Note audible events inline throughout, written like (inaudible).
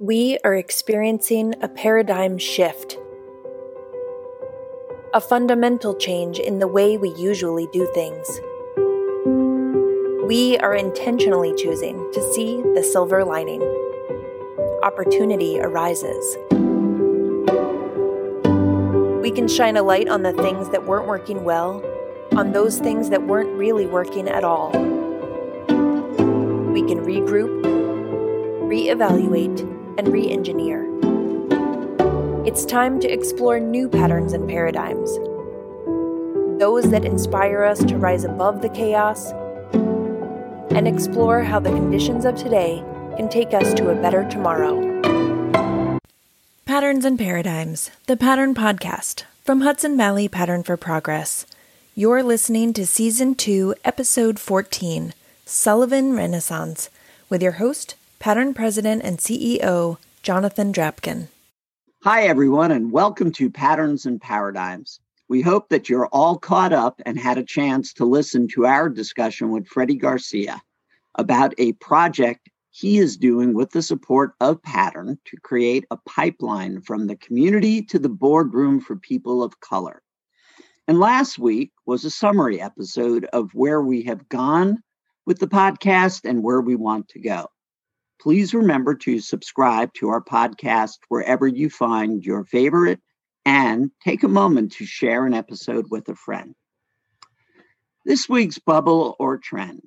We are experiencing a paradigm shift, a fundamental change in the way we usually do things. We are intentionally choosing to see the silver lining. Opportunity arises. We can shine a light on the things that weren't working well, on those things that weren't really working at all. We can regroup, reevaluate, and re engineer. It's time to explore new patterns and paradigms, those that inspire us to rise above the chaos and explore how the conditions of today can take us to a better tomorrow. Patterns and Paradigms, the Pattern Podcast from Hudson Valley Pattern for Progress. You're listening to Season 2, Episode 14 Sullivan Renaissance with your host, Pattern President and CEO, Jonathan Drapkin. Hi, everyone, and welcome to Patterns and Paradigms. We hope that you're all caught up and had a chance to listen to our discussion with Freddie Garcia about a project he is doing with the support of Pattern to create a pipeline from the community to the boardroom for people of color. And last week was a summary episode of where we have gone with the podcast and where we want to go. Please remember to subscribe to our podcast wherever you find your favorite and take a moment to share an episode with a friend. This week's bubble or trend.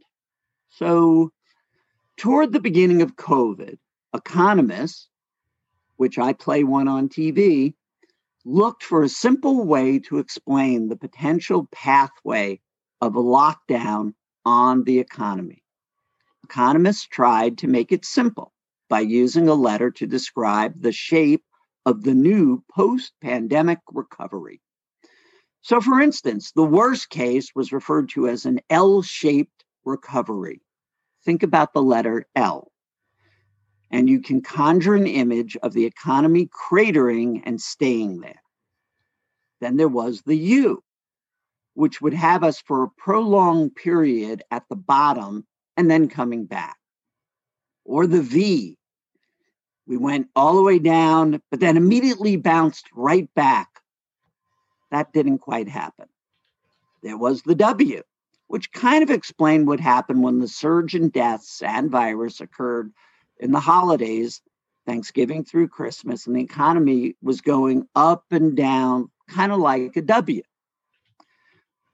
So, toward the beginning of COVID, economists, which I play one on TV, looked for a simple way to explain the potential pathway of a lockdown on the economy economists tried to make it simple by using a letter to describe the shape of the new post pandemic recovery. So, for instance, the worst case was referred to as an L shaped recovery. Think about the letter L. And you can conjure an image of the economy cratering and staying there. Then there was the U, which would have us for a prolonged period at the bottom and then coming back. Or the V. We went all the way down, but then immediately bounced right back. That didn't quite happen. There was the W, which kind of explained what happened when the surge in deaths and virus occurred in the holidays, Thanksgiving through Christmas, and the economy was going up and down, kind of like a W.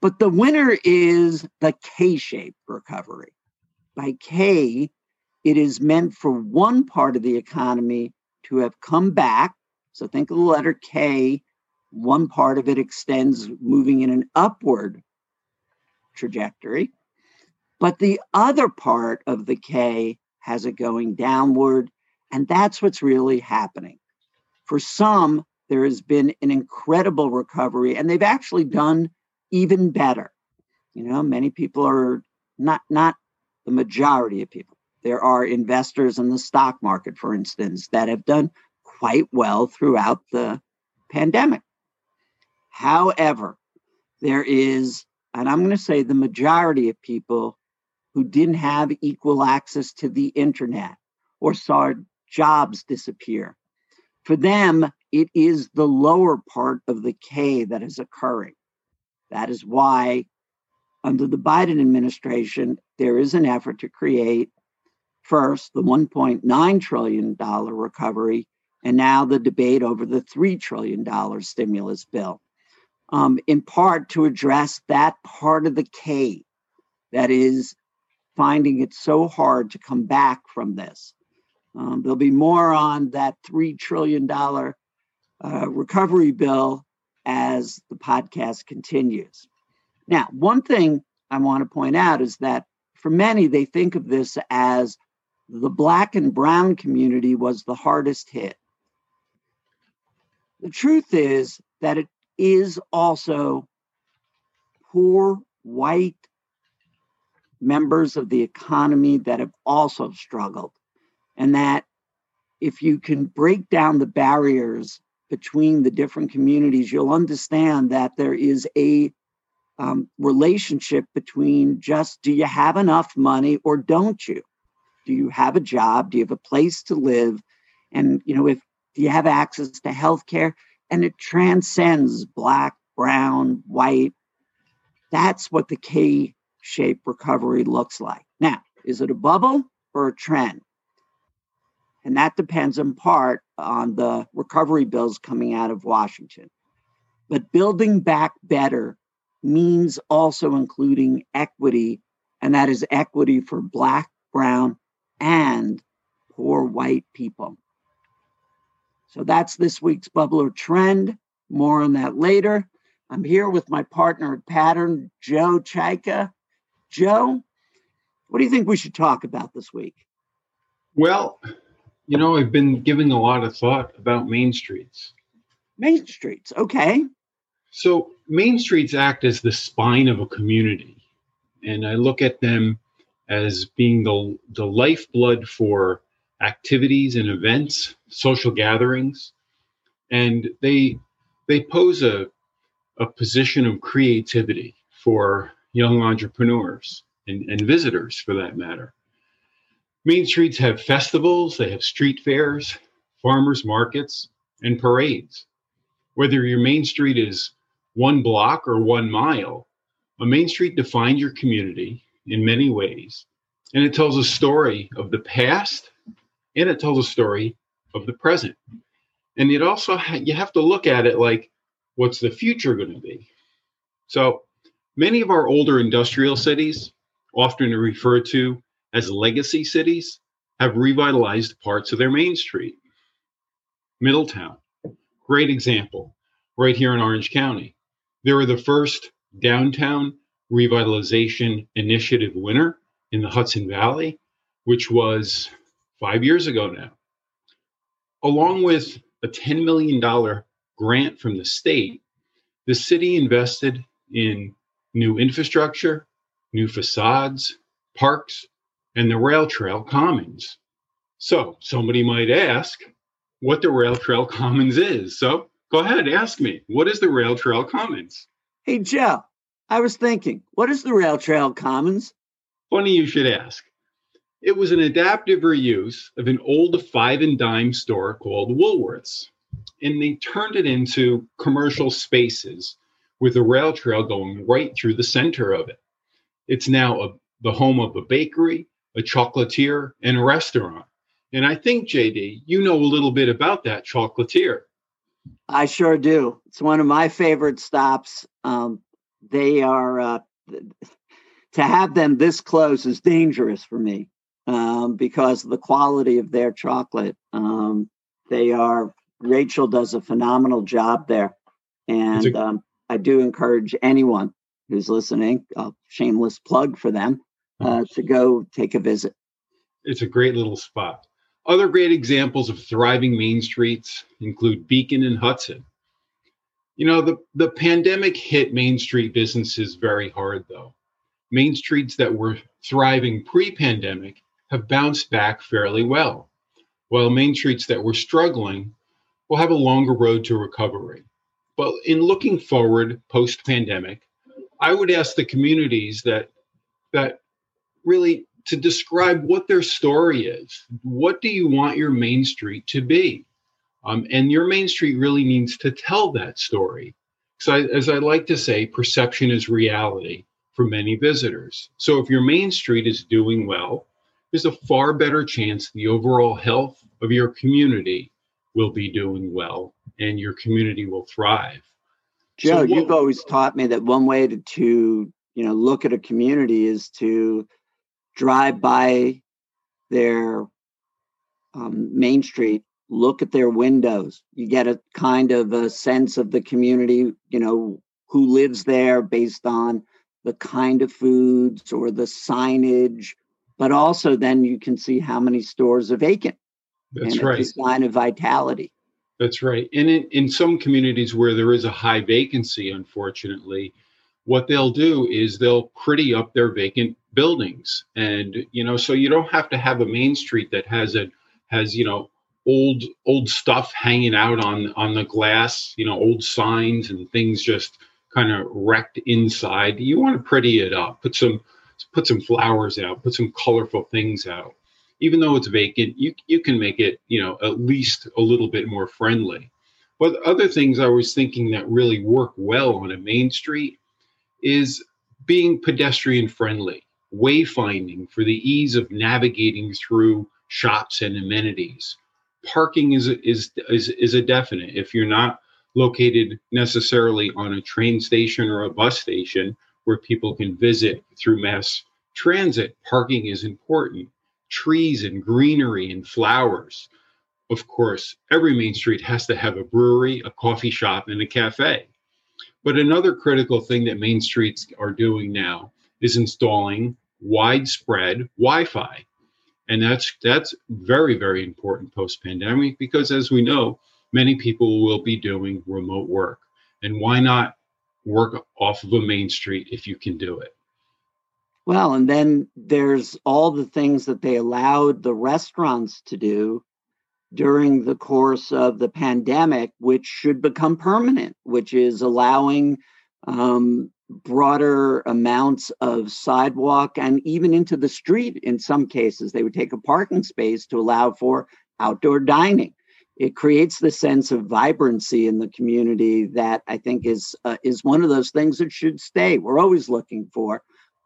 But the winner is the K shaped recovery by K, it is meant for one part of the economy to have come back. So think of the letter K, one part of it extends moving in an upward trajectory, but the other part of the K has it going downward. And that's what's really happening. For some, there has been an incredible recovery, and they've actually done even better. You know, many people are not not the majority of people. There are investors in the stock market, for instance, that have done quite well throughout the pandemic. However, there is, and I'm going to say the majority of people who didn't have equal access to the internet or saw jobs disappear. For them, it is the lower part of the K that is occurring. That is why under the Biden administration, there is an effort to create first the $1.9 trillion recovery, and now the debate over the $3 trillion stimulus bill, um, in part to address that part of the K that is finding it so hard to come back from this. Um, there'll be more on that $3 trillion uh, recovery bill as the podcast continues. Now, one thing I want to point out is that for many, they think of this as the black and brown community was the hardest hit. The truth is that it is also poor white members of the economy that have also struggled. And that if you can break down the barriers between the different communities, you'll understand that there is a um, relationship between just do you have enough money or don't you? Do you have a job? Do you have a place to live? And, you know, if do you have access to health care and it transcends black, brown, white, that's what the K shaped recovery looks like. Now, is it a bubble or a trend? And that depends in part on the recovery bills coming out of Washington. But building back better means also including equity, and that is equity for Black, Brown, and poor white people. So that's this week's bubbler trend. More on that later. I'm here with my partner at Pattern, Joe Czajka. Joe, what do you think we should talk about this week? Well, you know, I've been giving a lot of thought about main streets. Main streets, okay. So, main streets act as the spine of a community. And I look at them as being the, the lifeblood for activities and events, social gatherings. And they, they pose a, a position of creativity for young entrepreneurs and, and visitors for that matter. Main streets have festivals, they have street fairs, farmers markets, and parades. Whether your main street is one block or one mile, a main street defines your community in many ways, and it tells a story of the past and it tells a story of the present. And it also ha- you have to look at it like what's the future going to be? So many of our older industrial cities, often referred to as legacy cities, have revitalized parts of their main street. Middletown, great example, right here in Orange County. They were the first downtown revitalization initiative winner in the Hudson Valley, which was five years ago now. Along with a $10 million grant from the state, the city invested in new infrastructure, new facades, parks, and the rail trail commons. So somebody might ask what the rail trail commons is. So go ahead, ask me, what is the rail trail commons? Hey, Joe, I was thinking, what is the rail trail commons? Funny you should ask. It was an adaptive reuse of an old five and dime store called Woolworths. And they turned it into commercial spaces with a rail trail going right through the center of it. It's now a, the home of a bakery, a chocolatier, and a restaurant. And I think, JD, you know a little bit about that chocolatier. I sure do. It's one of my favorite stops. Um, they are, uh, to have them this close is dangerous for me um, because of the quality of their chocolate. Um, they are, Rachel does a phenomenal job there. And a- um, I do encourage anyone who's listening, a shameless plug for them, uh, to go take a visit. It's a great little spot. Other great examples of thriving main streets include Beacon and Hudson. You know, the, the pandemic hit Main Street businesses very hard, though. Main streets that were thriving pre pandemic have bounced back fairly well, while main streets that were struggling will have a longer road to recovery. But in looking forward post pandemic, I would ask the communities that that really to describe what their story is. What do you want your main street to be? Um, and your main street really needs to tell that story. So, I, as I like to say, perception is reality for many visitors. So, if your main street is doing well, there's a far better chance the overall health of your community will be doing well and your community will thrive. Joe, so you've always taught me that one way to, to you know look at a community is to drive by their um, main street, look at their windows. You get a kind of a sense of the community, you know, who lives there based on the kind of foods or the signage but also then you can see how many stores are vacant. That's and right. It's a sign of vitality. That's right. And in, in some communities where there is a high vacancy, unfortunately, what they'll do is they'll pretty up their vacant buildings. And, you know, so you don't have to have a main street that has a has, you know, old old stuff hanging out on on the glass, you know, old signs and things just kind of wrecked inside. You want to pretty it up, put some put some flowers out, put some colorful things out. even though it's vacant, you you can make it, you know, at least a little bit more friendly. But other things I was thinking that really work well on a main street is being pedestrian friendly, wayfinding for the ease of navigating through shops and amenities. Parking is is is, is a definite. If you're not located necessarily on a train station or a bus station where people can visit through mass transit, parking is important. Trees and greenery and flowers. Of course, every main street has to have a brewery, a coffee shop, and a cafe. But another critical thing that main streets are doing now is installing widespread Wi-Fi. And that's that's very, very important post-pandemic because as we know, many people will be doing remote work. And why not work off of a main street if you can do it? Well, and then there's all the things that they allowed the restaurants to do during the course of the pandemic, which should become permanent, which is allowing um, broader amounts of sidewalk and even into the street in some cases. They would take a parking space to allow for outdoor dining it creates the sense of vibrancy in the community that I think is uh, is one of those things that should stay. We're always looking for,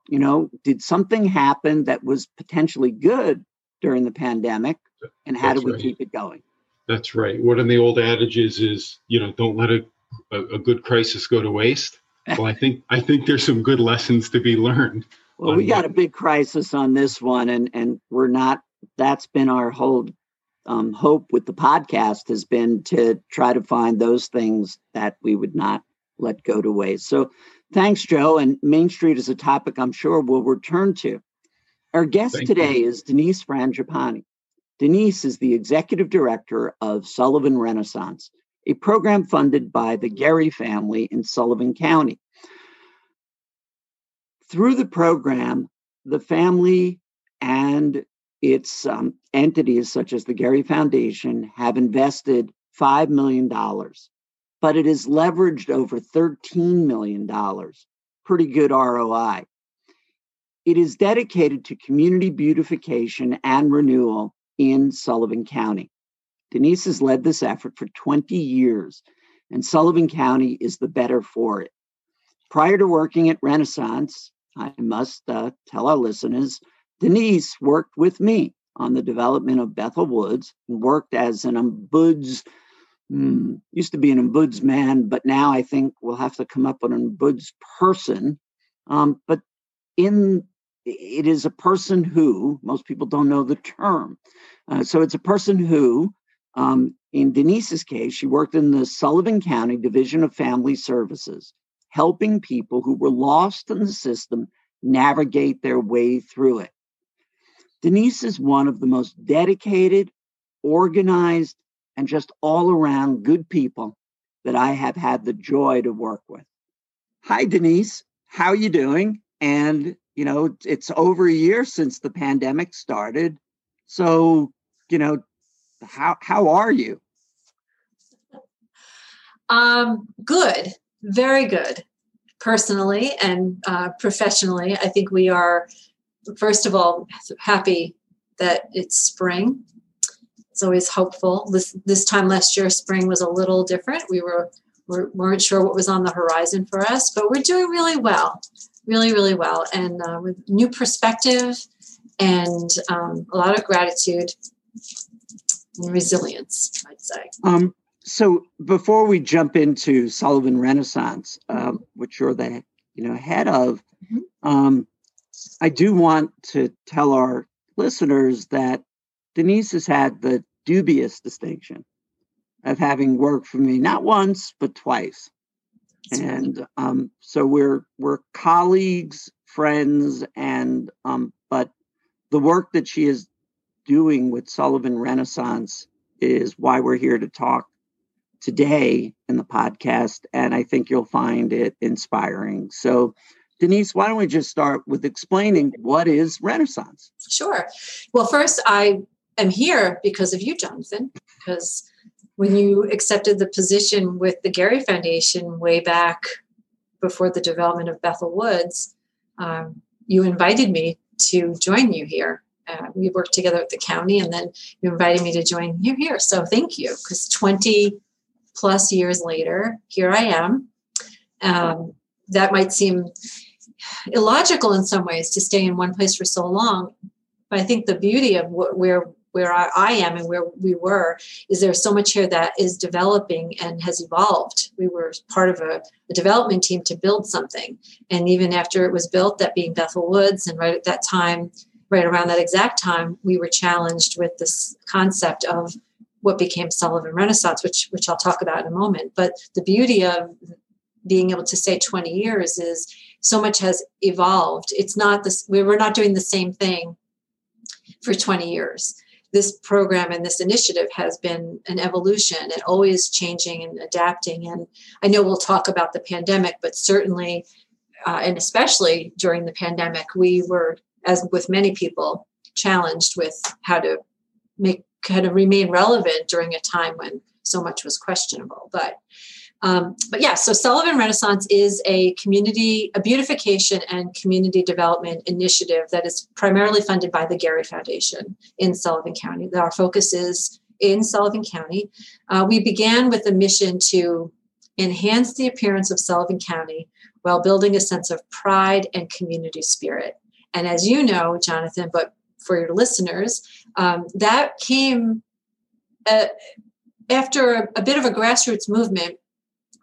you know, did something happen that was potentially good during the pandemic, and how That's do we right. keep it going? That's right. One of the old adages is, you know, don't let a, a, a good crisis go to waste. Well, I think I think there's some good lessons to be learned. Well, we got a big crisis on this one, and and we're not. That's been our whole um, hope with the podcast has been to try to find those things that we would not let go to waste. So thanks, Joe. And Main Street is a topic I'm sure we'll return to. Our guest Thank today you. is Denise Frangipane. Denise is the executive director of Sullivan Renaissance, a program funded by the Gerry family in Sullivan County. Through the program, the family and its um, entities, such as the Gerry Foundation, have invested $5 million, but it has leveraged over $13 million. Pretty good ROI. It is dedicated to community beautification and renewal in Sullivan County. Denise has led this effort for 20 years, and Sullivan County is the better for it. Prior to working at Renaissance, I must uh, tell our listeners, Denise worked with me on the development of Bethel Woods and worked as an ombuds, hmm, used to be an ombudsman, but now I think we'll have to come up with an ombuds person. Um, but in it is a person who most people don't know the term. Uh, so it's a person who, um, in Denise's case, she worked in the Sullivan County Division of Family Services, helping people who were lost in the system navigate their way through it. Denise is one of the most dedicated, organized, and just all around good people that I have had the joy to work with. Hi, Denise. How are you doing? And, you know, it's over a year since the pandemic started. So, you know, how, how are you? Um, good, very good. Personally and uh, professionally, I think we are first of all, happy that it's spring. It's always hopeful. This this time last year, spring was a little different. We were we weren't sure what was on the horizon for us, but we're doing really well, really really well, and uh, with new perspective and um, a lot of gratitude and resilience. I'd say. Um, so before we jump into Sullivan Renaissance, um, which you're the you know head of, mm-hmm. um, I do want to tell our listeners that Denise has had the dubious distinction of having worked for me not once but twice, and um, so we're we're colleagues, friends, and um, but the work that she is doing with Sullivan Renaissance is why we're here to talk today in the podcast, and I think you'll find it inspiring. So Denise, why don't we just start with explaining what is Renaissance? Sure. Well, first, I am here because of you, Jonathan, because when you accepted the position with the Gerry Foundation way back before the development of Bethel Woods, um, you invited me to join you here. uh, we worked together at the county, and then you invited me to join you here. So thank you, because 20 plus years later, here I am. Um, that might seem illogical in some ways to stay in one place for so long, but I think the beauty of wh- where where I, I, am and where we were is there's so much here that is developing and has evolved. We were part of a, a, development team to build something. And even after it was built, that being Bethel Woods, and right at that time, right around that exact time, we were challenged with this concept of what became Sullivan Renaissance, which which I'll talk about in a moment. But the beauty of being able to say 20 years is so much has evolved. It's not this, we were not doing the same thing for 20 years. This program and this initiative has been an evolution and always changing and adapting. And I know we'll talk about the pandemic, but certainly, uh, and especially during the pandemic, we were, as with many people, challenged with how to make how to remain relevant during a time when so much was questionable. But um, but yeah, so Sullivan Renaissance is a community, a beautification and community development initiative that is primarily funded by the Gerry Foundation in Sullivan County. Our focus is in Sullivan County. Uh, we began with a mission to enhance the appearance of Sullivan County while building a sense of pride and community spirit. And as you know, Jonathan, but for your listeners, um, that came uh, after a, a bit of a grassroots movement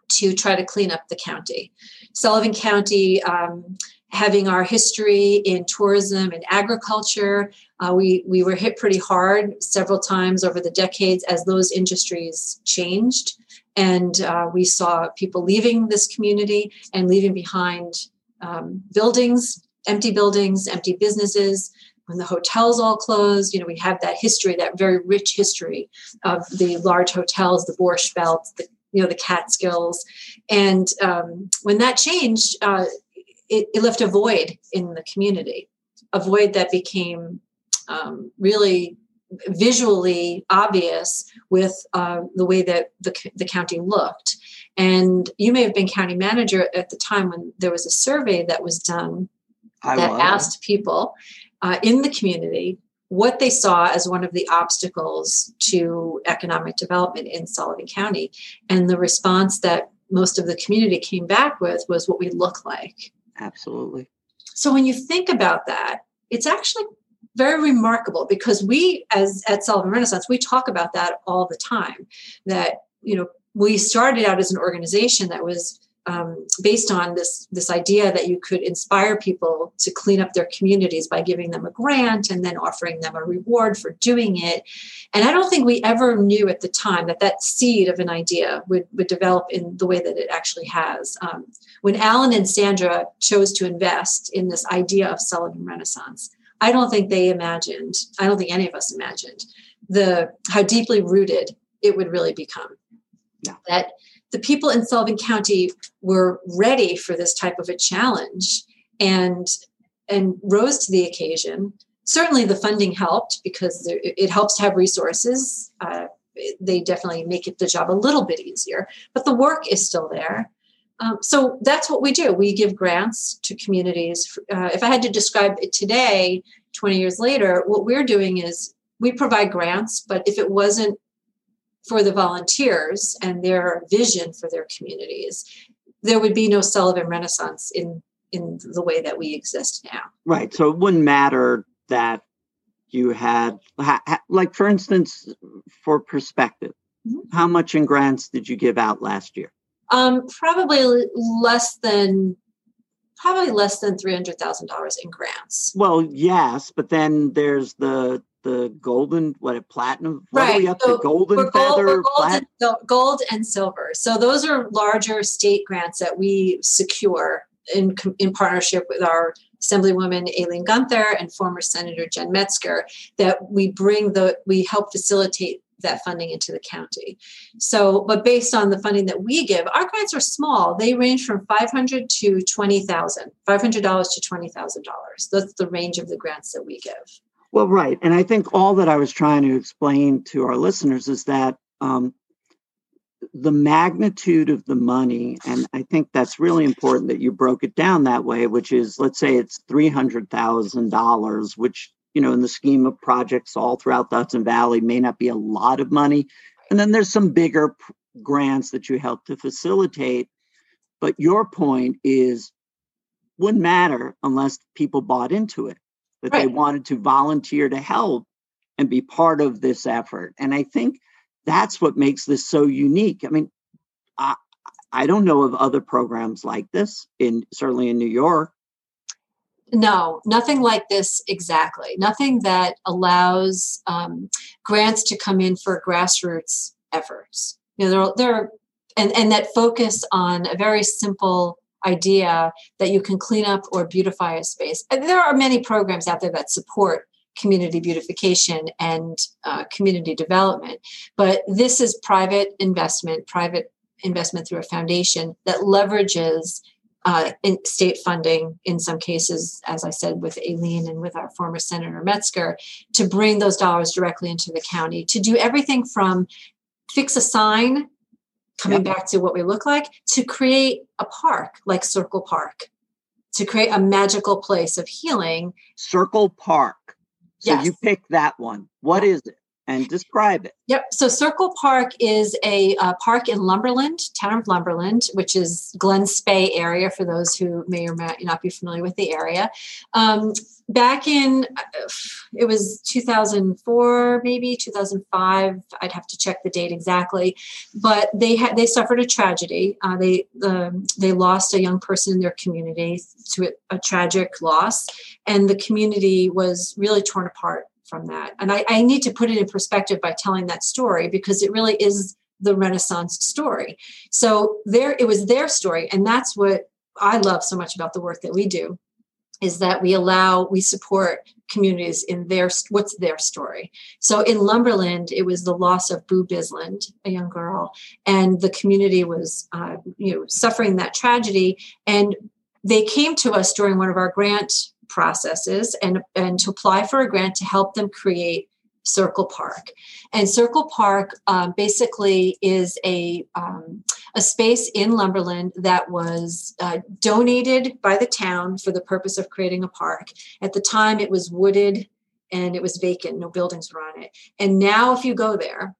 to try to clean up the county. Sullivan County, um, having our history in tourism and agriculture, uh, we, we were hit pretty hard several times over the decades as those industries changed. And uh, we saw people leaving this community and leaving behind um, buildings, empty buildings, empty businesses. When the hotels all closed, you know, we have that history, that very rich history of the large hotels, the Borscht Belt, the you know the Catskills, and um, when that changed, uh, it, it, left a void in the community, a void that became um, really visually obvious with uh, the way that the, the county looked. And you may have been county manager at the time when there was a survey that was done I that was. asked people uh, in the community what they saw as one of the obstacles to economic development in Sullivan County. And the response that most of the community came back with was what we look like. Absolutely. So when you think about that, it's actually very remarkable because we as at Sullivan Renaissance, we talk about that all the time. That, you know, we started out as an organization that was um, based on this this idea that you could inspire people to clean up their communities by giving them a grant and then offering them a reward for doing it. And i don't think we ever knew at the time that that seed of an idea would, would develop in the way that it actually has. Um, when alan and sandra chose to invest in this idea of sullivan renaissance i don't think they imagined i don't think any of us imagined the how deeply rooted it would really become. Yeah. that the people in Sullivan County were ready for this type of a challenge and and rose to the occasion. Certainly, the funding helped because it helps to have resources. Uh, they definitely make it the job a little bit easier, but the work is still there. Um, so that's what we do. We give grants to communities. Uh, if I had to describe it today, 20 years later, what we're doing is we provide grants, but if it wasn't for the volunteers and their vision for their communities, there would be no Sullivan Renaissance in in the way that we exist now. Right. So it wouldn't matter that you had, ha, ha, like, for instance, for perspective, mm-hmm. how much in grants did you give out last year? Um, probably less than probably less than three hundred thousand dollars in grants. Well, yes, but then there's the the golden what a platinum what right. are we up so to golden gold, feather gold, and, gold and silver. So those are larger state grants that we secure in in partnership with our assemblywoman aileen gunther and former senator jen metzger that we bring the we help facilitate that funding into the county. So but based on the funding that we give our grants are small. They range from 500 to 20000 $500 to $20000 that's the range of the grants that we give well, right. And I think all that I was trying to explain to our listeners is that um, the magnitude of the money, and I think that's really important that you broke it down that way, which is let's say it's $300,000, which you know, in the scheme of projects all throughout the Hudson Valley, may not be a lot of money. And then there's some bigger grants that you help to facilitate. But your point is wouldn't matter unless people bought into it, that right. they wanted to volunteer to help and be part of this effort. And I think that's what makes this so unique. I mean, I, I don't know of other programs like this in certainly in New York. No, nothing like this exactly. Nothing that allows um, grants to come in for grassroots efforts. You know, there, there, and and that focus on a very simple idea that you can clean up or beautify a space. There are many programs out there that support community beautification and uh, community development, but this is private investment, private investment through a foundation that leverages uh, state funding in some cases, as I said, with Aileen and with our former Senator Metzger, to bring those dollars directly into the county to do everything from fix a sign coming back to what we look like to create a park like Circle Park, to create a magical place of healing. Circle Park. So yes. you pick that one. What is it? And describe it. Yep. So Circle Park is a uh, park in Lumberland, town of Lumberland, which is Glen Spey area for those who may or may not be familiar with the area. Um, back in it was 2004 maybe 2005 i'd have to check the date exactly. But they had they suffered a tragedy. Uh, they um, they lost a young person in their community to a, a, tragic loss. And the community was really torn apart from that. And I, I need to put it in perspective by telling that story because it really is the renaissance story. So there it was their story. And that's what i love so much about the work that we do is that we allow we support communities in their what's their story so in lumberland it was the loss of boo bisland a young girl and the community was uh, you know suffering that tragedy and they came to us during one of our grant processes and and to apply for a grant to help them create Circle Park. And Circle Park um, basically is a, um, a space in Lumberland that was uh, donated by the town for the purpose of creating a park. At the time, it was wooded and it was vacant, no buildings were on it. And now, if you go there,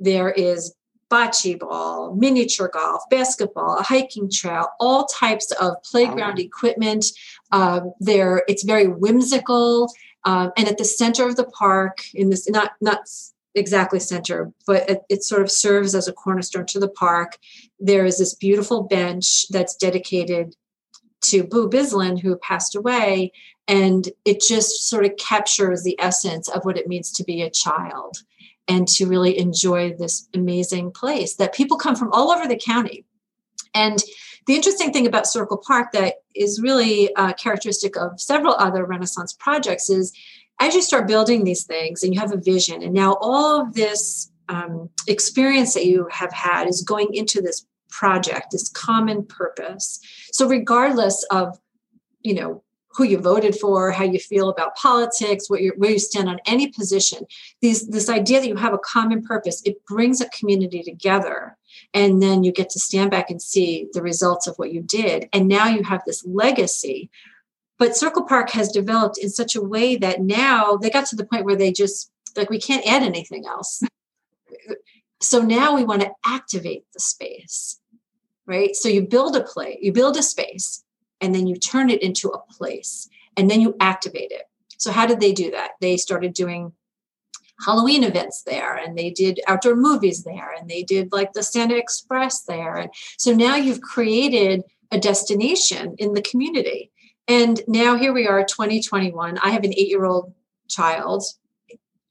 there is bocce ball, miniature golf, basketball, a hiking trail, all types of playground equipment. Um, there, it's very whimsical. Um, and at the center of the park, in this not not exactly center, but it, it, sort of serves as a cornerstone to the park. There is this beautiful bench that's dedicated to Boo Bisland, who passed away, and it just sort of captures the essence of what it means to be a child and to really enjoy this amazing place that people come from all over the county. And the interesting thing about Circle Park that is really uh, characteristic of several other Renaissance projects is as you start building these things and you have a vision, and now all of this um, experience that you have had is going into this project, this common purpose. So, regardless of you know who you voted for, how you feel about politics, what where you stand on any position. These, this idea that you have a common purpose, it brings a community together. And then you get to stand back and see the results of what you did. And now you have this legacy. But Circle Park has developed in such a way that now they got to the point where they just, like, we can't add anything else. (laughs) so now we want to activate the space, right? So you build a play, you build a space, and then you turn it into a place and then you activate it. So, how did they do that? They started doing Halloween events there and they did outdoor movies there and they did like the Santa Express there. And so now you've created a destination in the community. And now here we are, 2021. I have an eight year old child.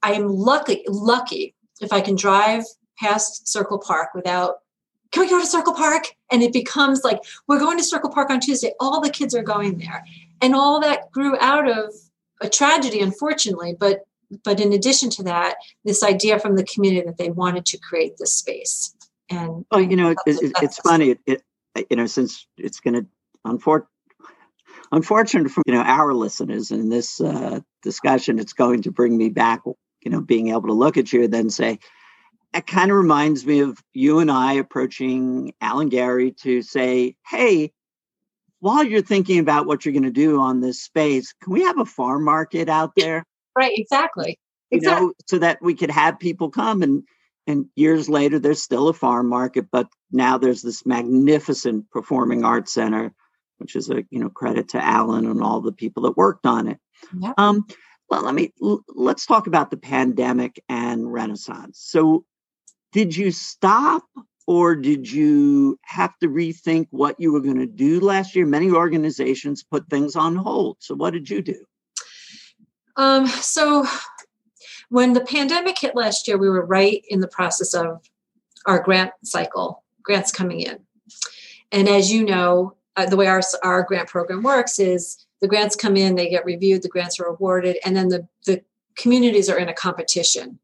I am lucky, lucky if I can drive past Circle Park without can we go to Circle Park? And it becomes like, we're going to Circle Park on Tuesday. All the kids are going there. And all that grew out of a tragedy, unfortunately. But but in addition to that, this idea from the community that they wanted to create this space. And oh, you know, it, it, it's funny. It, it, you know, since it's going to unfortunately unfortunate for you know our listeners in this uh, discussion, it's going to bring me back. You know, being able to look at you and then say, it kind of reminds me of you and I approaching Alan Gerry to say, hey, while you're thinking about what you're going to do on this space, can we have a farm market out there? right exactly you exactly. know so that we could have people come and and years later there's still a farm market but now there's this magnificent performing arts center which is a you know credit to alan and all the people that worked on it. Yep. um well let me l- let's talk about the pandemic and renaissance. So did you stop or did you have to rethink what you were going to do last year? Many organizations put things on hold. So what did you do? Um, so when the pandemic hit last year, we were right in the process of our grant cycle, grants coming in. And as you know, uh, the way our, our grant program works is the grants come in, they get reviewed, the grants are awarded, and then the, the communities are in a competition,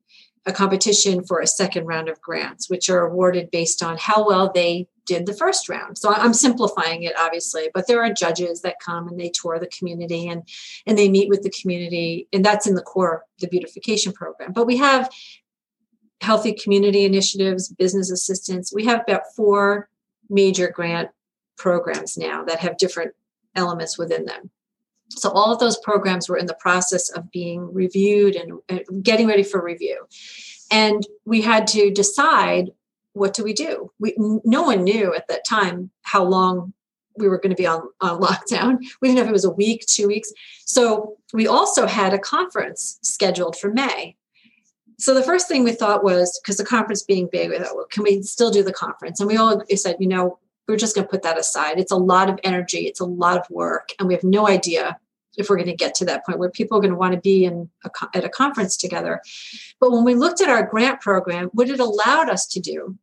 a competition for a second round of grants, which are awarded based on how well they did the first round. So I'm simplifying it, obviously, but there are judges that come and they tour the community and and they meet with the community, and that's in the core the beautification program. But we have healthy community initiatives, business assistance. We have about four major grant programs now that have different elements within them. So all of those programs were in the process of being reviewed and, getting ready for review. And we had to decide what do we do? We no one knew at that time how long we were going to be on, on (laughs) lockdown. We didn't know if it was a week, two weeks. So we also had a conference scheduled for May. So the first thing we thought was because the conference being big, we thought, well, can we still do the conference? And we all said, you know, we're just going to put that aside. It's a lot of energy, it's a lot of work, and we have no idea if we're going to get to that point where people are going to want to be in a, at a conference together. But when we looked at our grant program, what it allowed us to do,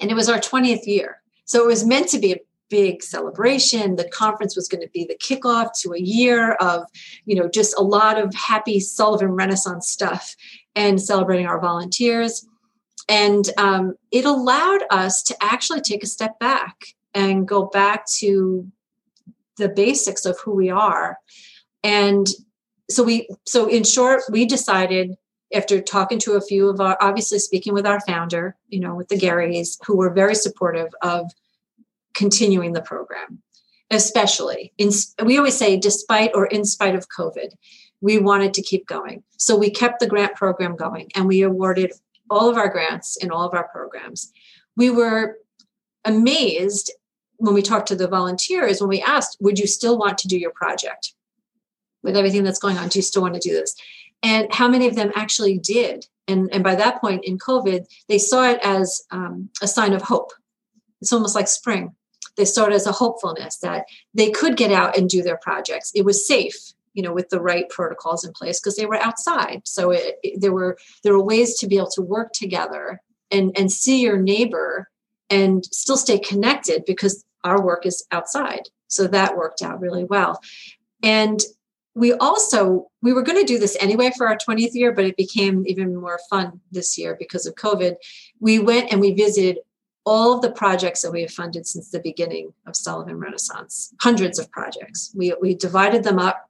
and it was our 20th year. So it was meant to be a big celebration. The conference was going to be the kickoff to a year of, you know, just a lot of happy Sullivan Renaissance stuff and celebrating our volunteers. And um, it allowed us to actually take a step back and go back to the basics of who we are. And so we, so in short, we decided after talking to a few of our, obviously speaking with our founder, you know, with the Gerrys, who were very supportive of continuing the program, especially in, we always say, despite or in spite of COVID, we wanted to keep going. So we kept the grant program going and we awarded all of our grants in all of our programs. We were amazed when we talked to the volunteers, when we asked, would you still want to do your project? With everything that's going on, do you still want to do this? And how many of them actually did? And, and by that point in COVID, they saw it as um, a sign of hope. It's almost like spring. They saw it as a hopefulness that they could get out and do their projects. It was safe, you know, with the right protocols in place because they were outside. So it, it, there were there were ways to be able to work together and and see your neighbor and still stay connected because our work is outside. So that worked out really well. And we also we were going to do this anyway for our 20th year but it became even more fun this year because of covid we went and we visited all of the projects that we have funded since the beginning of sullivan renaissance hundreds of projects we, we divided them up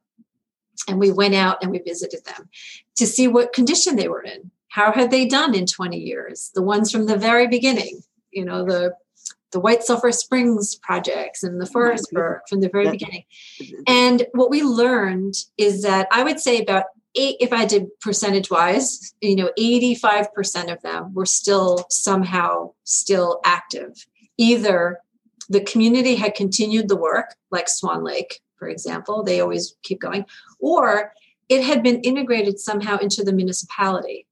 and we went out and we visited them to see what condition they were in how had they done in 20 years the ones from the very beginning you know the the White Sulphur Springs projects and the Forestburgh mm-hmm. from the very beginning. And what we learned is that I would say about eight, if I did percentage wise, you know, 85% of them were still somehow still active. Either the community had continued the work, like Swan Lake, for example, they always keep going, or it had been integrated somehow into the municipality.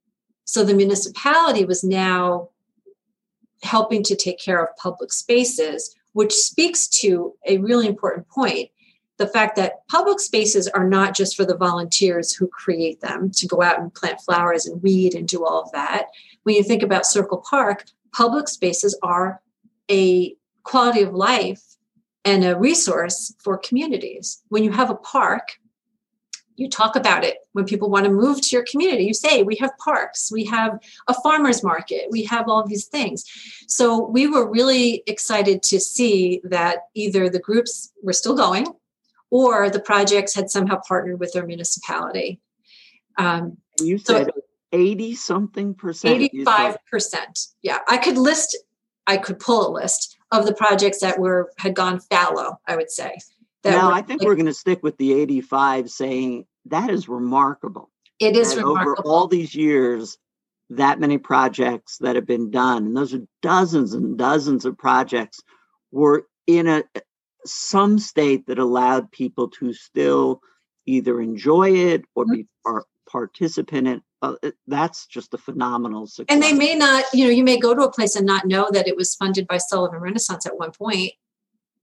So the municipality was now helping to take care of public spaces, which speaks to a really important point the fact that public spaces are not just for the volunteers who create them to go out and plant flowers and weed and do all of that. When you think about Circle Park, public spaces are a quality of life and a resource for communities. When you have a park, you talk about it. When people want to move to your community you say we have parks. We have a farmers market. We have all these things. So we were really excited to see that either the groups were still going or the projects had somehow partnered with their municipality. Um, you said so 80 something percent 85 percent. Yeah i could list i could pull a list of the projects that were had gone fallow i would say now, I think like, we're going to stick with the 85 saying that is remarkable. It is remarkable. over all these years, that many projects that have been done, and those are dozens and dozens of projects, were in a eh, some state that allowed people to still either enjoy it or be par- participant in. Uh, that's just a phenomenal success. and they may not, you know, you may go to a place and not know that it was funded by Sullivan Renaissance at one point.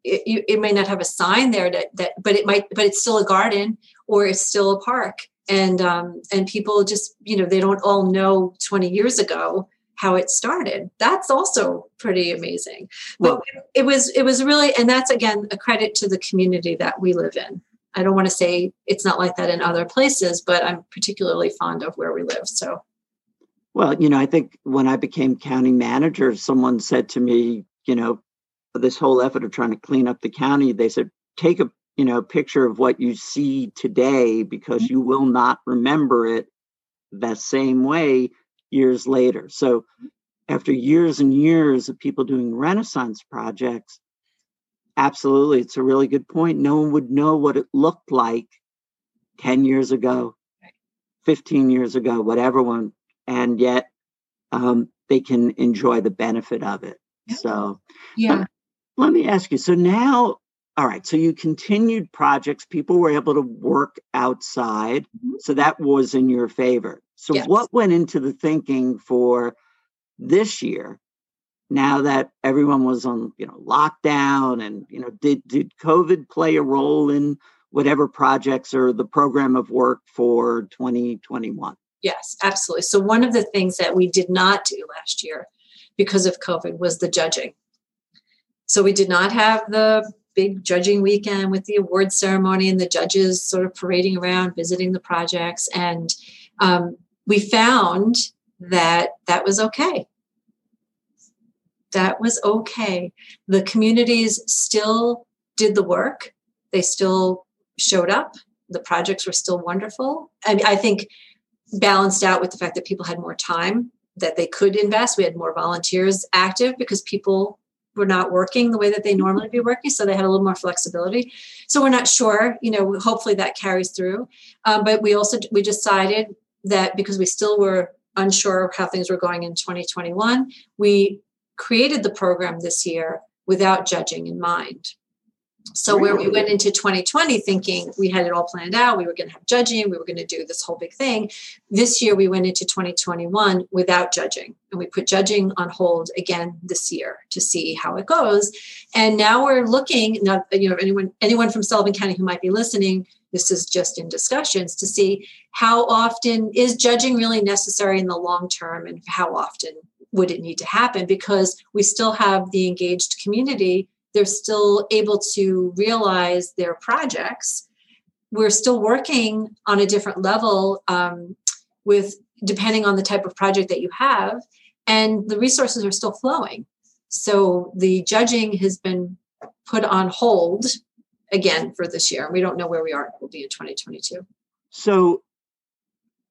It, you, it may not have a sign there that, that, but it might, but it's still a garden or it's still a park. And, um, and people just, you know, they don't all know 20 years ago how it started. That's also pretty amazing. But Well- it was, it was really, and that's again, a credit to the community that we live in. I don't want to say it's not like that in other places, but I'm particularly fond of where we live. So Well, you know, I think when I became county manager, someone said to me, you know, this whole effort of trying to clean up the county, they said, take a you know picture of what you see today because mm-hmm. you will not remember it the same way years later. So after years and years of people doing Renaissance projects, absolutely, it's a really good point. No one would know what it looked like 10 years ago, 15 years ago, whatever one, and yet um, they can enjoy the benefit of it. So yeah. let me ask you so now, all right, so you continued projects, people were able to work outside. Mhm. So that was in your favor. So Yes. what went into the thinking for this year? Now that everyone was on, you know, lockdown and, you know, did did COVID play a role in whatever projects or the program of work for 2021? Yes, absolutely. So, one of the things that we did not do last year because of COVID was the judging. So, we did not have the big judging weekend with the award ceremony and the judges sort of parading around, visiting the projects. And um, we found that that was okay. That was okay. The communities still did the work, they still showed up. The projects were still wonderful. I, I think balanced out with the fact that people had more time that they could invest. We had more volunteers active because people were not working the way that they normally be working, so they had a little more flexibility. So we're not sure, you know. Hopefully that carries through. Um, but we also we decided that because we still were unsure of how things were going in 2021, we created the program this year without judging in mind. So where we went into 2020 thinking we had it all planned out, we were going to have judging, we were going to do this whole big thing. This year we went into 2021 without judging, and we put judging on hold again this year to see how it goes. And now we're looking. Now, you know, anyone anyone from Sullivan County who might be listening, this is just in discussions to see how often is judging really necessary in the long term, and how often would it need to happen because we still have the engaged community. They're still able to realize their projects. We're still working on a different level um, with depending on the type of project that you have and the resources are still flowing. So the judging has been put on hold again for this year. We don't know where we are. It will be in 2022 So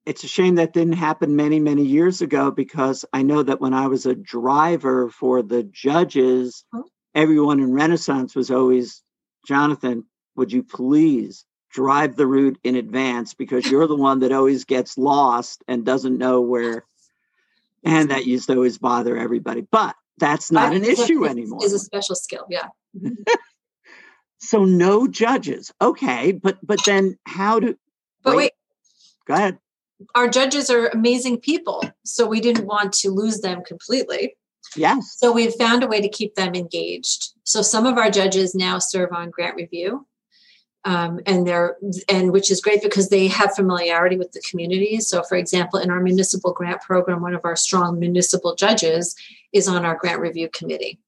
it's a shame that didn't happen many, many years ago because I know that when I was a driver for the judges, uh-huh. everyone in Renaissance was always, Jonathan, would you please drive the route in advance because you're the one that always gets lost and doesn't know where. And that used to always bother everybody. But that's not an issue anymore. is a special skill yeah mm-hmm. So no judges. Okay, but but then how do but Wait. wait go ahead. Our judges are amazing people so we didn't want to lose them completely Yes. So we've found a way to keep them engaged. So some of our judges now serve on grant review, um, and they're and which is great because they have familiarity with the community. So, for example, in our municipal grant program, one of our strong municipal judges is on our grant review committee.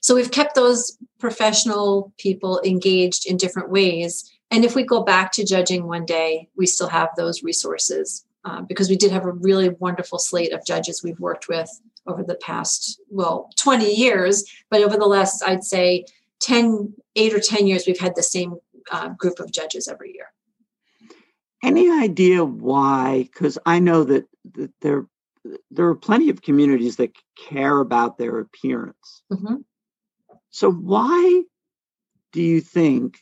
So we've kept those professional people engaged in different ways. And if we go back to judging one day, we still have those resources uh, because we did have a really wonderful slate of judges we've worked with over the past well 20 years but over the last i'd say 10 8 or 10 years we've had the same uh, group of judges every year Any idea why? Because I know that, that there there are plenty of communities that care about their appearance. Mhm. So why do you think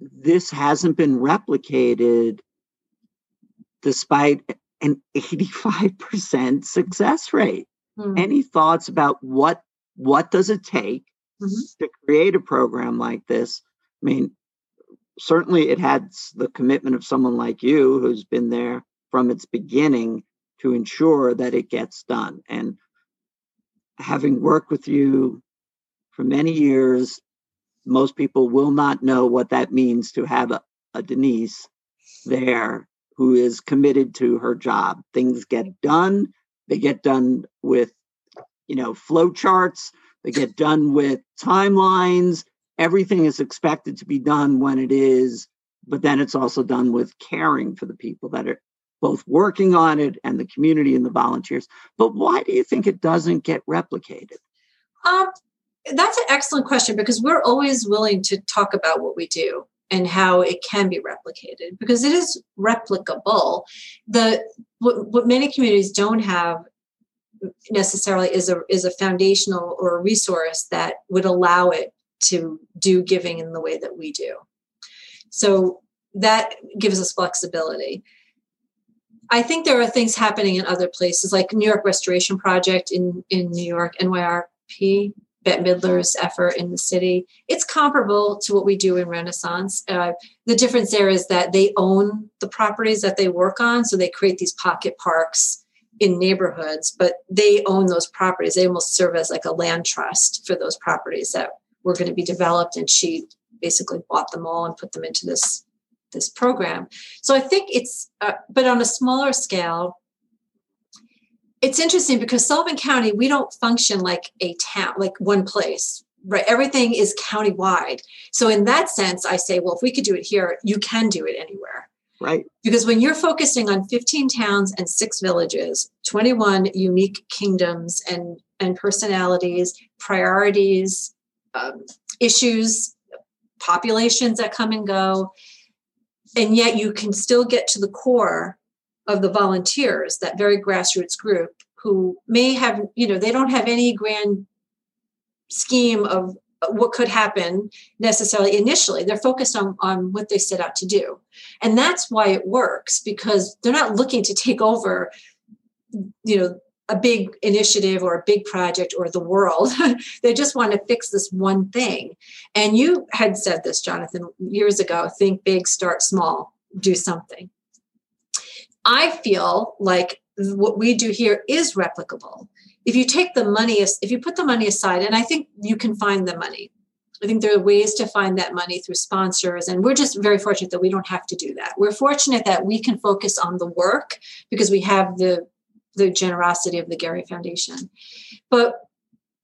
this hasn't been replicated despite an 85% success rate. Mm-hmm. Any thoughts about what what does it take mm-hmm. to create a program like this? I mean, certainly it had the commitment of someone like you who's been there from its beginning to ensure that it gets done. And having worked with you for many years, most people will not know what that means to have a, a Denise there who is committed to her job. Things get done, they get done with, you know, flow charts, they get done with timelines. Everything is expected to be done when it is, but then it's also done with caring for the people that are both working on it and the community and the volunteers. But why do you think it doesn't get replicated? Um, that's an excellent question because we're always willing to talk about what we do and how it can be replicated because it is replicable. The what, what many communities don't have necessarily is a is a foundational or a resource that would allow it to do giving in the way that we do. So that gives us flexibility. I think there are things happening in other places, like New York Restoration Project in in New York, NYRP, Bette Midler's effort in the city. It's comparable to what we do in Renaissance. Uh, the difference there is that they own the properties that they work on, so they create these pocket parks in neighborhoods, but they own those properties. They almost serve as like a land trust for those properties that were going to be developed, and she basically bought them all and put them into this this program. So I think it's, uh, but on a smaller scale, it's interesting because Sullivan County, we don't function like a town, like one place, right? Everything is county-wide. So in that sense, I say, well, if we could do it here, you can do it anywhere. Right. Because when you're focusing on 15 towns and six villages, 21 unique kingdoms and, and personalities, priorities, um, issues, populations that come and go, and yet you can still get to the core of the volunteers, that very grassroots group who may have, you know, they don't have any grand scheme of what could happen necessarily initially. They're focused on, on what they set out to do. And that's why it works because they're not looking to take over, you know, a big initiative or a big project or the world. (laughs) they just want to fix this one thing. And you had said this, Jonathan, years ago think big, start small, do something. I feel like what we do here is replicable. If you take the money, if you put the money aside, and I think you can find the money. I think there are ways to find that money through sponsors, and we're just very fortunate that we don't have to do that. We're fortunate that we can focus on the work because we have the the generosity of the Gerry Foundation. But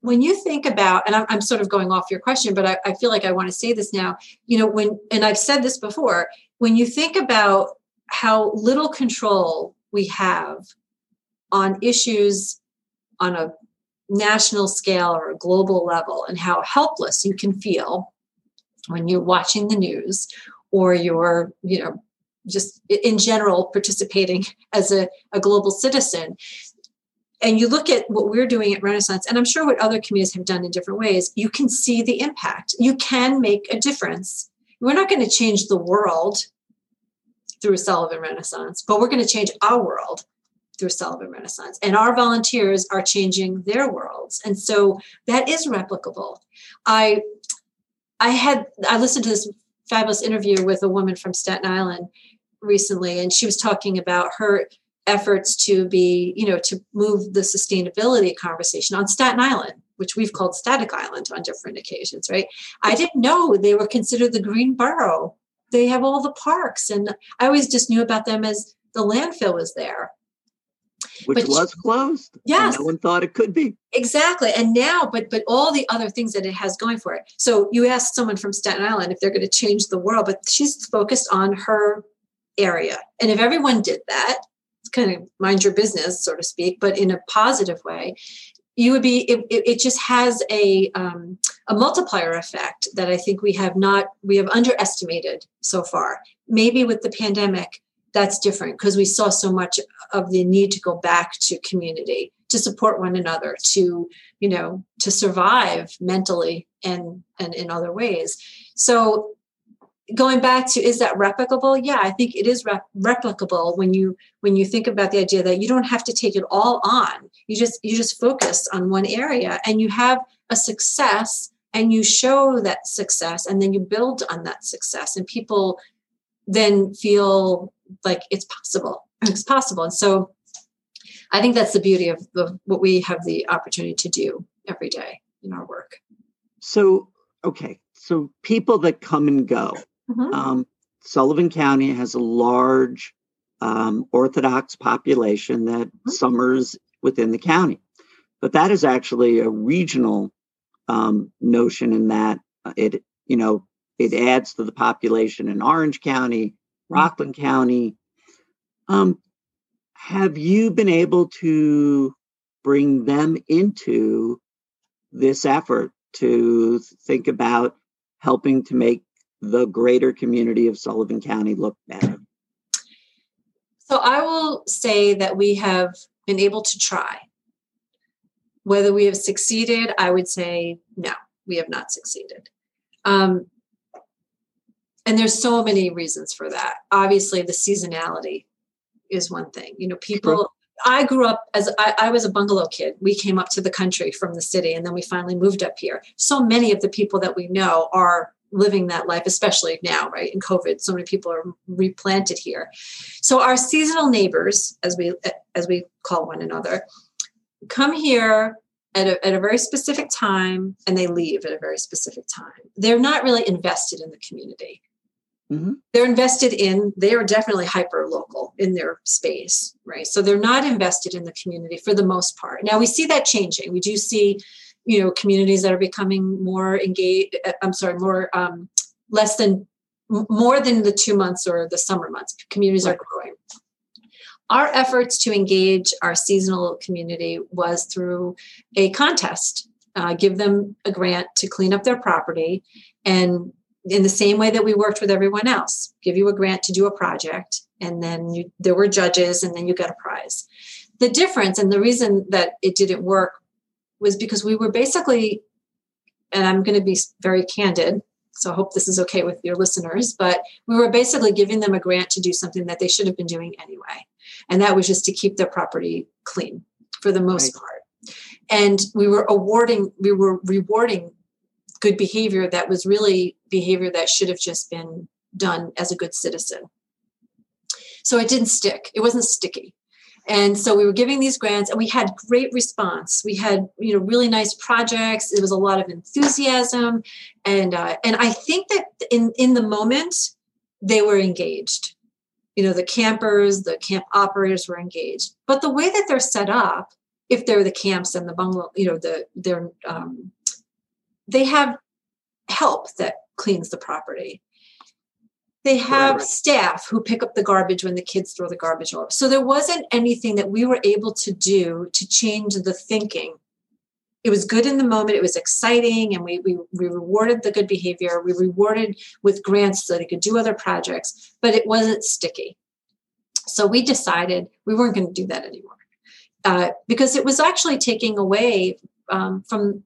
when you think about, and I'm, I'm sort of going off your question, but I, I feel like I want to say this now. You know, when and I've said this before, when you think about how little control we have on issues on a national scale or a global level and how helpless you can feel when you're watching the news or you're you know just in general participating (laughs) as a, a global citizen. And you look at what we're doing at renaissance and i'm sure what other communities have done in different ways you can see the impact. You can make a difference. We're not going to change the world through a Sullivan Renaissance, but we're going to change our world through Sullivan Renaissance. And our volunteers are changing their worlds. And so that is replicable. I I had I listened to this fabulous interview with a woman from Staten Island recently, and she was talking about her efforts to be, you know, to move the sustainability conversation on Staten Island, which we've called Static Island on different occasions, right? I didn't know they were considered the green borough they have all the parks and i always just knew about them as the landfill was there. Which but was closed yes no one thought it could be. Exactly and now but but all the other things that it has going for it. So you ask someone from staten island if they're going to change the world but she's focused on her area. And if everyone did that it's kind of mind your business so to speak but in a positive way you would be it, it just has a um, a multiplier effect that i think we have not we have underestimated so far. Maybe with the pandemic that's different because we saw so much of the need to go back to community to support one another to you know to survive mentally and and in other ways. So going back to is that replicable? Yeah i think it is rep- replicable when you when you think about the idea that you don't have to take it all on. You just you just focus on one area and you have a success and you show that success and then you build on that success and people then feel like it's possible. It's possible. And so i think that's the beauty of the, what we have the opportunity to do every day in our work. So okay. So people that come and go mm-hmm. um, sullivan county has a large um, orthodox population that mm-hmm. summers within the county but that is actually a regional um, notion in that uh, it you know it adds to the population in Orange County, mm-hmm. Rockland County. Um, have you been able to bring them into this effort to think about helping to make the greater community of Sullivan County look better? So I will say that we have been able to try. Whether we have succeeded, I would say no, we have not succeeded. Um, and there's so many reasons for that. Obviously, the seasonality is one thing. You know, people. Sure. I grew up as I, I, was a bungalow kid. We came up to the country from the city, and then we finally moved up here. So many of the people that we know are living that life, especially now, right? In COVID, so many people are replanted here. So our seasonal neighbors, as we as we call one another, come here at a, at a very specific time and they leave at a very specific time. They're not really invested in the community. Mm-hmm. They're invested in, they are definitely hyper local in their space, right? So they're not invested in the community for the most part. Now we see that changing. We do see, you know, communities that are becoming more engaged, uh, I'm sorry, more, um, less than, more than the two months or the summer months. Communities right. are growing. Our efforts to engage our seasonal community was through a contest. Uh, give them a grant to clean up their property and in the same way that we worked with everyone else give you a grant to do a project and then you, there were judges and then you got a prize the difference and the reason that it didn't work was because we were basically and i'm going to be very candid so i hope this is okay with your listeners but we were basically giving them a grant to do something that they should have been doing anyway and that was just to keep their property clean for the most right. part and we were awarding we were rewarding good behavior that was really behavior that should have just been done as a good citizen. So it didn't stick. It wasn't sticky. And so we were giving these grants and we had great response. We had, you know, really nice projects. It was a lot of enthusiasm. And uh, and I think that in, in the moment, they were engaged. You know, the campers, the camp operators were engaged. But the way that they're set up, if they're the camps and the bungalow, you know, the they're um, they have help that cleans the property. They have right. staff who pick up the garbage when the kids throw the garbage off. So there wasn't anything that we were able to do to change the thinking. It was good in the moment. It was exciting, and we, we, we rewarded the good behavior. We rewarded with grants so they could do other projects, but it wasn't sticky. So we decided we weren't going to do that anymore uh, because it was actually taking away um, from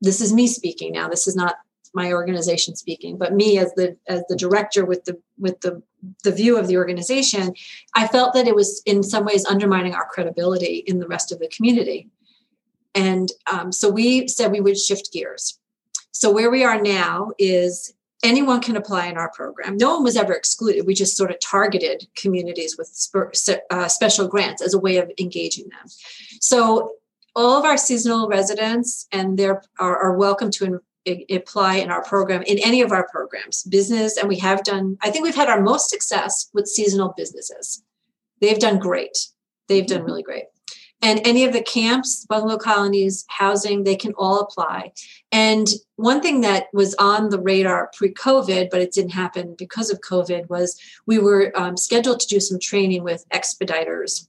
this is me speaking now this is not my organization speaking but me as the as the director with the with the the view of the organization i felt that it was in some ways undermining our credibility in the rest of the community. And um, so we said we would shift gears. So where we are now is anyone can apply in our program. No one was ever excluded. We just sort of targeted communities with uh, special grants as a way of engaging them. So all of our seasonal residents and they are, are welcome to apply in our program in any of our programs business and we have done i think we've had our most success with seasonal businesses. They've done great. They've done really great. And any of the camps bungalow colonies housing they can all apply. And one thing that was on the radar pre-covid but it didn't happen because of covid was we were um, scheduled to do some training with expediters.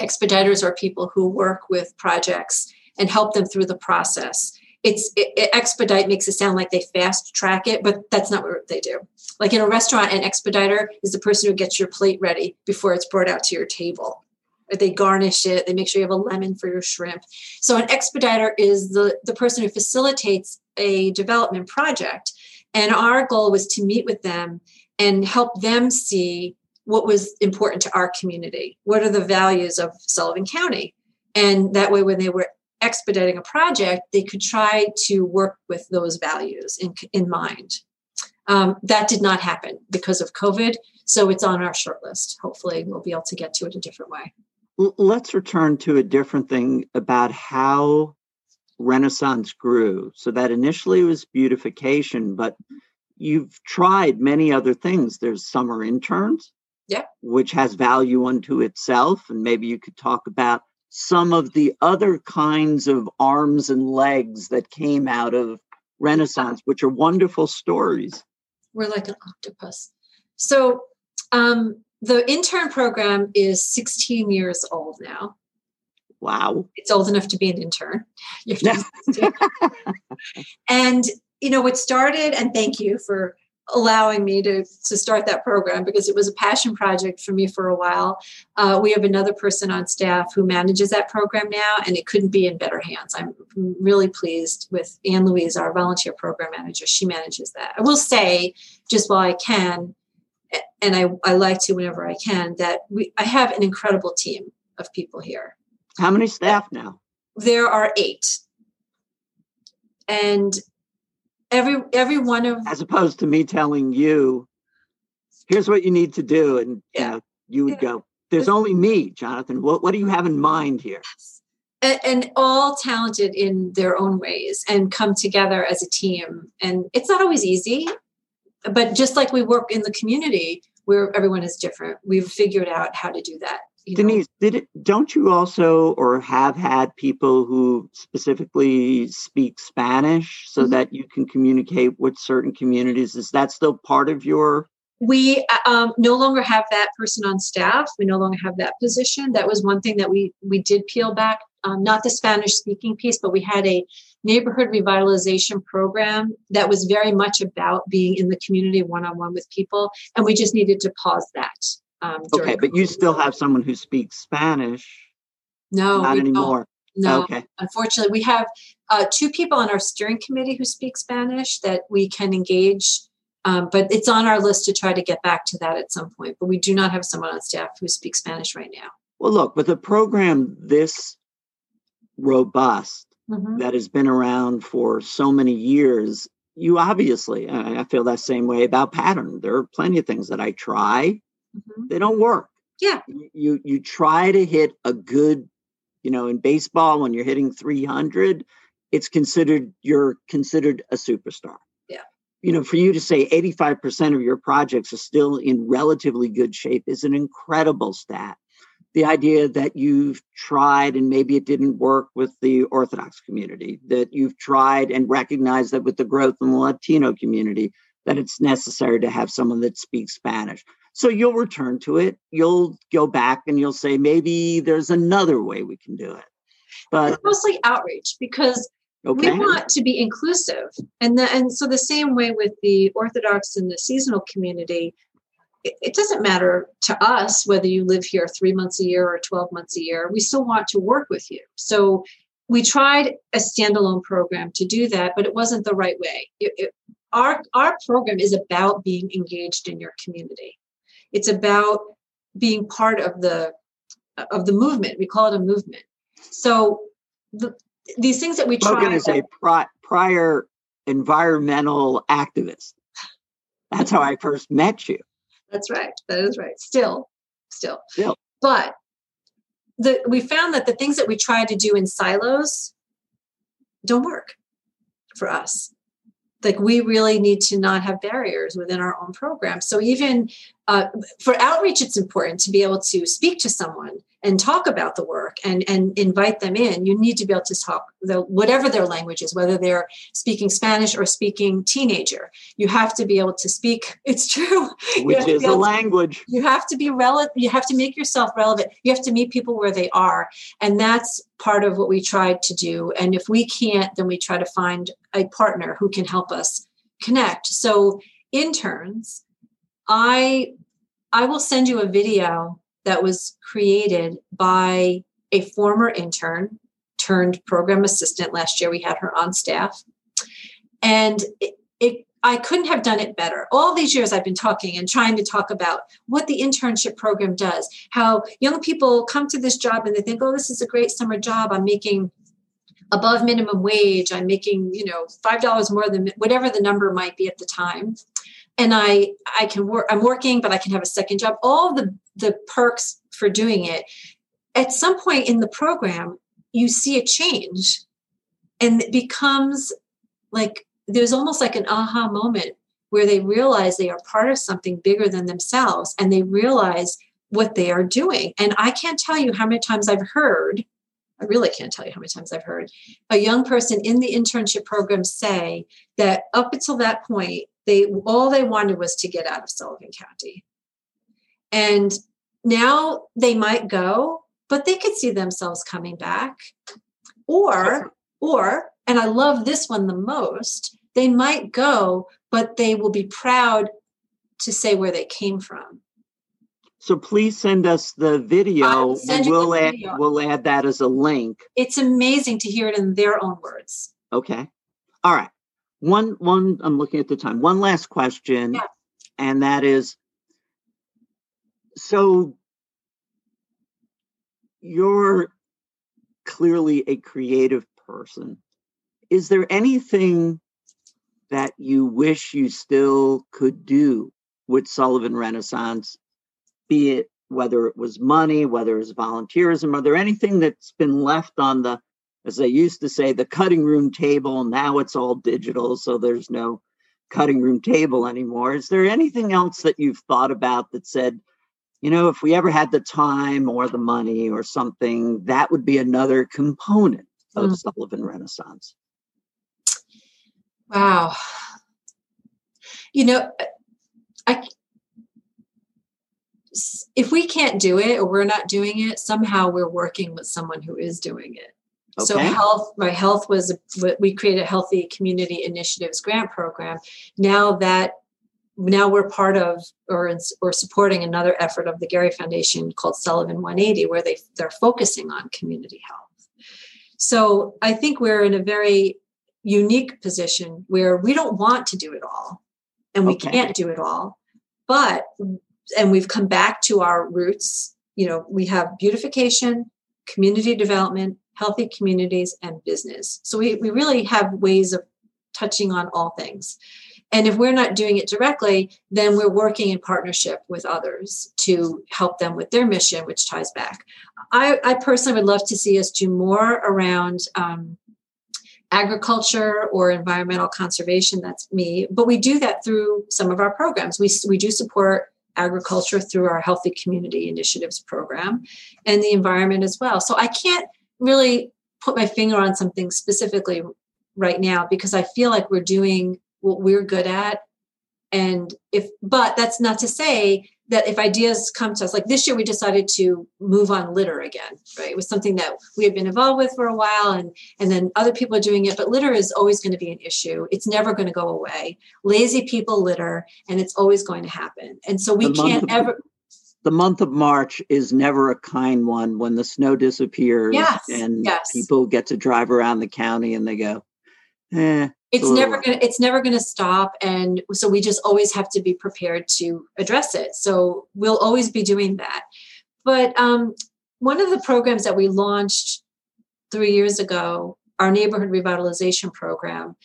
Expediters are people who work with projects and help them through the process it's it, it, expedite makes it sound like they fast track it but that's not what they do like in a restaurant an expediter is the person who gets your plate ready before it's brought out to your table they garnish it they make sure you have a lemon for your shrimp so an expediter is the the person who facilitates a development project And our goal was to meet with them and help them see what was important to our community. What are the values of Sullivan County? And that way, when they were expediting a project, they could try to work with those values in, in mind. Um, that did not happen because of COVID. So it's on our short list. Hopefully, we'll be able to get to it a different way. Let's return to a different thing about how Renaissance grew. So that initially was beautification, but you've tried many other things. There's summer interns, yeah, which has value unto itself, and maybe you could talk about some of the other kinds of arms and legs that came out of Renaissance, which are wonderful stories. We're like an octopus. So um, the intern program is 16 years old now. Wow. It's old enough to be an intern. (laughs) and you know, it started, and thank you for allowing me to, to start that program because it was a passion project for me for a while. Uh, we have another person on staff who manages that program now, and it couldn't be in better hands. I'm really pleased with Anne Louise, our volunteer program manager. She manages that. I will say, just while I can, and I, I like to whenever I can, that we I have an incredible team of people here. How many staff now? There are eight. And every every one of as opposed to me telling you here's what you need to do and yeah. you, know, you would yeah. go there's only me jonathan. What, what do you have in mind here? And, and, all talented in their own ways and come together as a team. And it's not always easy but just like we work in the community where everyone is different. We've figured out how to do that Denise, know? did it? Don't you also or have had people who specifically speak Spanish so mm-hmm. that you can communicate with certain communities? Is that still part of your? We uh, um, no longer have that person on staff. We no longer have that position. That was one thing that we we did peel back. Um, not the Spanish speaking piece, but we had a neighborhood revitalization program that was very much about being in the community one on one with people, and we just needed to pause that um, okay, but you still have someone who speaks Spanish. No, not anymore. No, okay. Unfortunately, we have uh, two people on our steering committee who speak Spanish that we can engage, um, but it's on our list to try to get back to that at some point. But we do not have someone on staff who speaks Spanish right now. Well, look, with a program this robust mm-hmm. that has been around for so many years, you obviously, I feel that same way about pattern. There are plenty of things that I try mm-hmm. they don't work. Yeah. You you try to hit a good, you know, in baseball when you're hitting 300, it's considered you're considered a superstar. Yeah. You know, for you to say 85% of your projects are still in relatively good shape is an incredible stat. The idea that you've tried and maybe it didn't work with the Orthodox community, that you've tried and recognized that with the growth in the Latino community, that it's necessary to have someone that speaks Spanish. So you'll return to it. You'll go back and you'll say, maybe there's another way we can do it. But it's mostly outreach because okay. we want to be inclusive. And the, and so the same way with the Orthodox and the seasonal community, it, it doesn't matter to us whether you live here three months a year or 12 months a year. We still want to work with you. So we tried a standalone program to do that, but it wasn't the right way. It, it, our our program is about being engaged in your community. It's about being part of the of the movement. We call it a movement. So the, these things that we try Logan is a pri- prior environmental activist. That's how i first met you. That's right. That is right. Still still. Still. But the, we found that the things that we try to do in silos don't work for us like we really need to not have barriers within our own program. So even uh, for outreach it's important to be able to speak to someone and talk about the work and and invite them in. You need to be able to talk the, whatever their language is whether they're speaking spanish or speaking teenager. You have to be able to speak (laughs) it's true. Which is a language. You have to be relevant you have to make yourself relevant. You have to meet people where they are. And that's part of what we tried to do. And if we can't then we try to find a partner who can help us connect. So interns i i will send you a video that was created by a former intern turned program assistant last year we had her on staff and it, it I couldn't have done it better. All these years I've been talking and trying to talk about what the internship program does, how young people come to this job and they think, oh, this is a great summer job. I'm making above minimum wage. I'm making, you know, $5 more than whatever the number might be at the time. And I I can work, I'm working, but I can have a second job. All the the perks for doing it. At some point in the program, you see a change and it becomes like there's almost like an aha moment where they realize they are part of something bigger than themselves and they realize what they are doing. And I can't tell you how many times I've heard, I really can't tell you how many times I've heard a young person in the internship program say that up until that point, they all they wanted was to get out of Sullivan County. And now they might go, but they could see themselves coming back. Or, or, and I love this one the most, they might go, but they will be proud to say where they came from. So please send us the video. We'll add video. we'll add that as a link. It's amazing to hear it in their own words. Okay. All right. One one I'm looking at the time. One last question. Yeah. And that is so you're clearly a creative person. Is there anything that you wish you still could do with Sullivan Renaissance, be it whether it was money, whether it's volunteerism, are there anything that's been left on the, as they used to say, the cutting room table? Now it's all digital, so there's no cutting room table anymore. Is there anything else that you've thought about that said, you know, if we ever had the time or the money or something, that would be another component of mm. Sullivan Renaissance? Wow. You know, I if we can't do it or we're not doing it, somehow we're working with someone who is doing it. Okay. So health, my health was we created a healthy community initiatives grant program. Now that now we're part of or or supporting another effort of the Gerry Foundation called Sullivan 180, where they they're focusing on community health. So I think we're in a very unique position where we don't want to do it all and we okay. can't do it all but and we've come back to our roots you know we have beautification community development healthy communities and business. So we, we really have ways of touching on all things. And if we're not doing it directly then we're working in partnership with others to help them with their mission which ties back. I, I personally would love to see us do more around um, agriculture or environmental conservation that's me but we do that through some of our programs. We, we do support agriculture through our healthy community initiatives program and the environment as well. So i can't really put my finger on something specifically right now because i feel like we're doing what we're good at. And if but that's not to say that if ideas come to us like this year we decided to move on litter again right? It was something that we had been involved with for a while and and then other people are doing it but litter is always going to be an issue. It's never going to go away. Lazy people litter and it's always going to happen. And so we can't of, ever the month of march is never a kind one when the snow disappears yes, and yes. people get to drive around the county and they go eh it's never gonna it's never gonna stop and so we just always have to be prepared to address it so we'll always be doing that but um, one of the programs that we launched three years ago our neighborhood revitalization program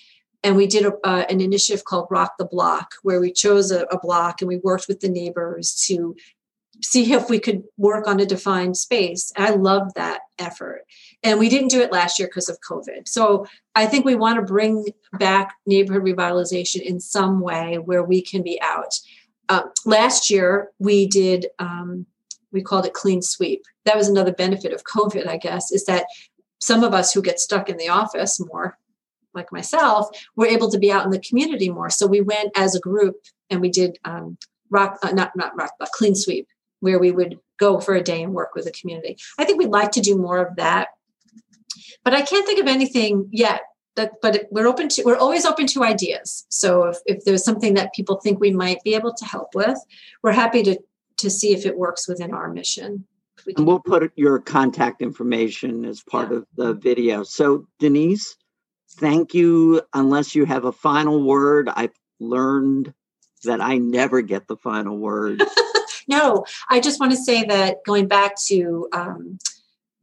and we did a, uh, an initiative called rock the block where we chose a, a block and we worked with the neighbors to see if we could work on a defined space. I love that effort. And we didn't do it last year because of COVID. So I think we want to bring back neighborhood revitalization in some way where we can be out. Uh, last year, we did, um, we called it clean sweep. That was another benefit of COVID, I guess, is that some of us who get stuck in the office more, like myself, were able to be out in the community more. So we went as a group and we did um, rock, uh, not not rock, but clean sweep where we would go for a day and work with the community. I think we'd like to do more of that. But I can't think of anything yet. That, but we're open to we're always open to ideas. So if, if there's something that people think we might be able to help with, we're happy to to see if it works within our mission. We and we'll put your contact information as part yeah. of the video. So Denise, thank you. Unless you have a final word, I've learned that I never get the final (laughs) word. No, I just want to say that going back to um,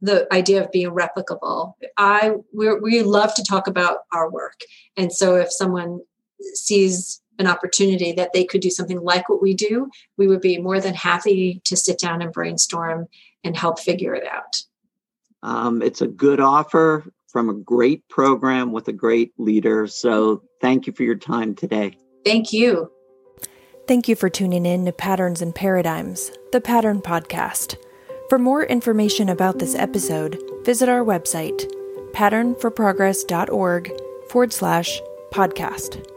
the idea of being replicable, I we love to talk about our work, and so if someone sees an opportunity that they could do something like what we do, we would be more than happy to sit down and brainstorm and help figure it out. Um, it's a good offer from a great program with a great leader. So thank you for your time today. Thank you. Thank you for tuning in to Patterns and Paradigms, the Pattern Podcast. For more information about this episode, visit our website, patternforprogress.org forward slash podcast.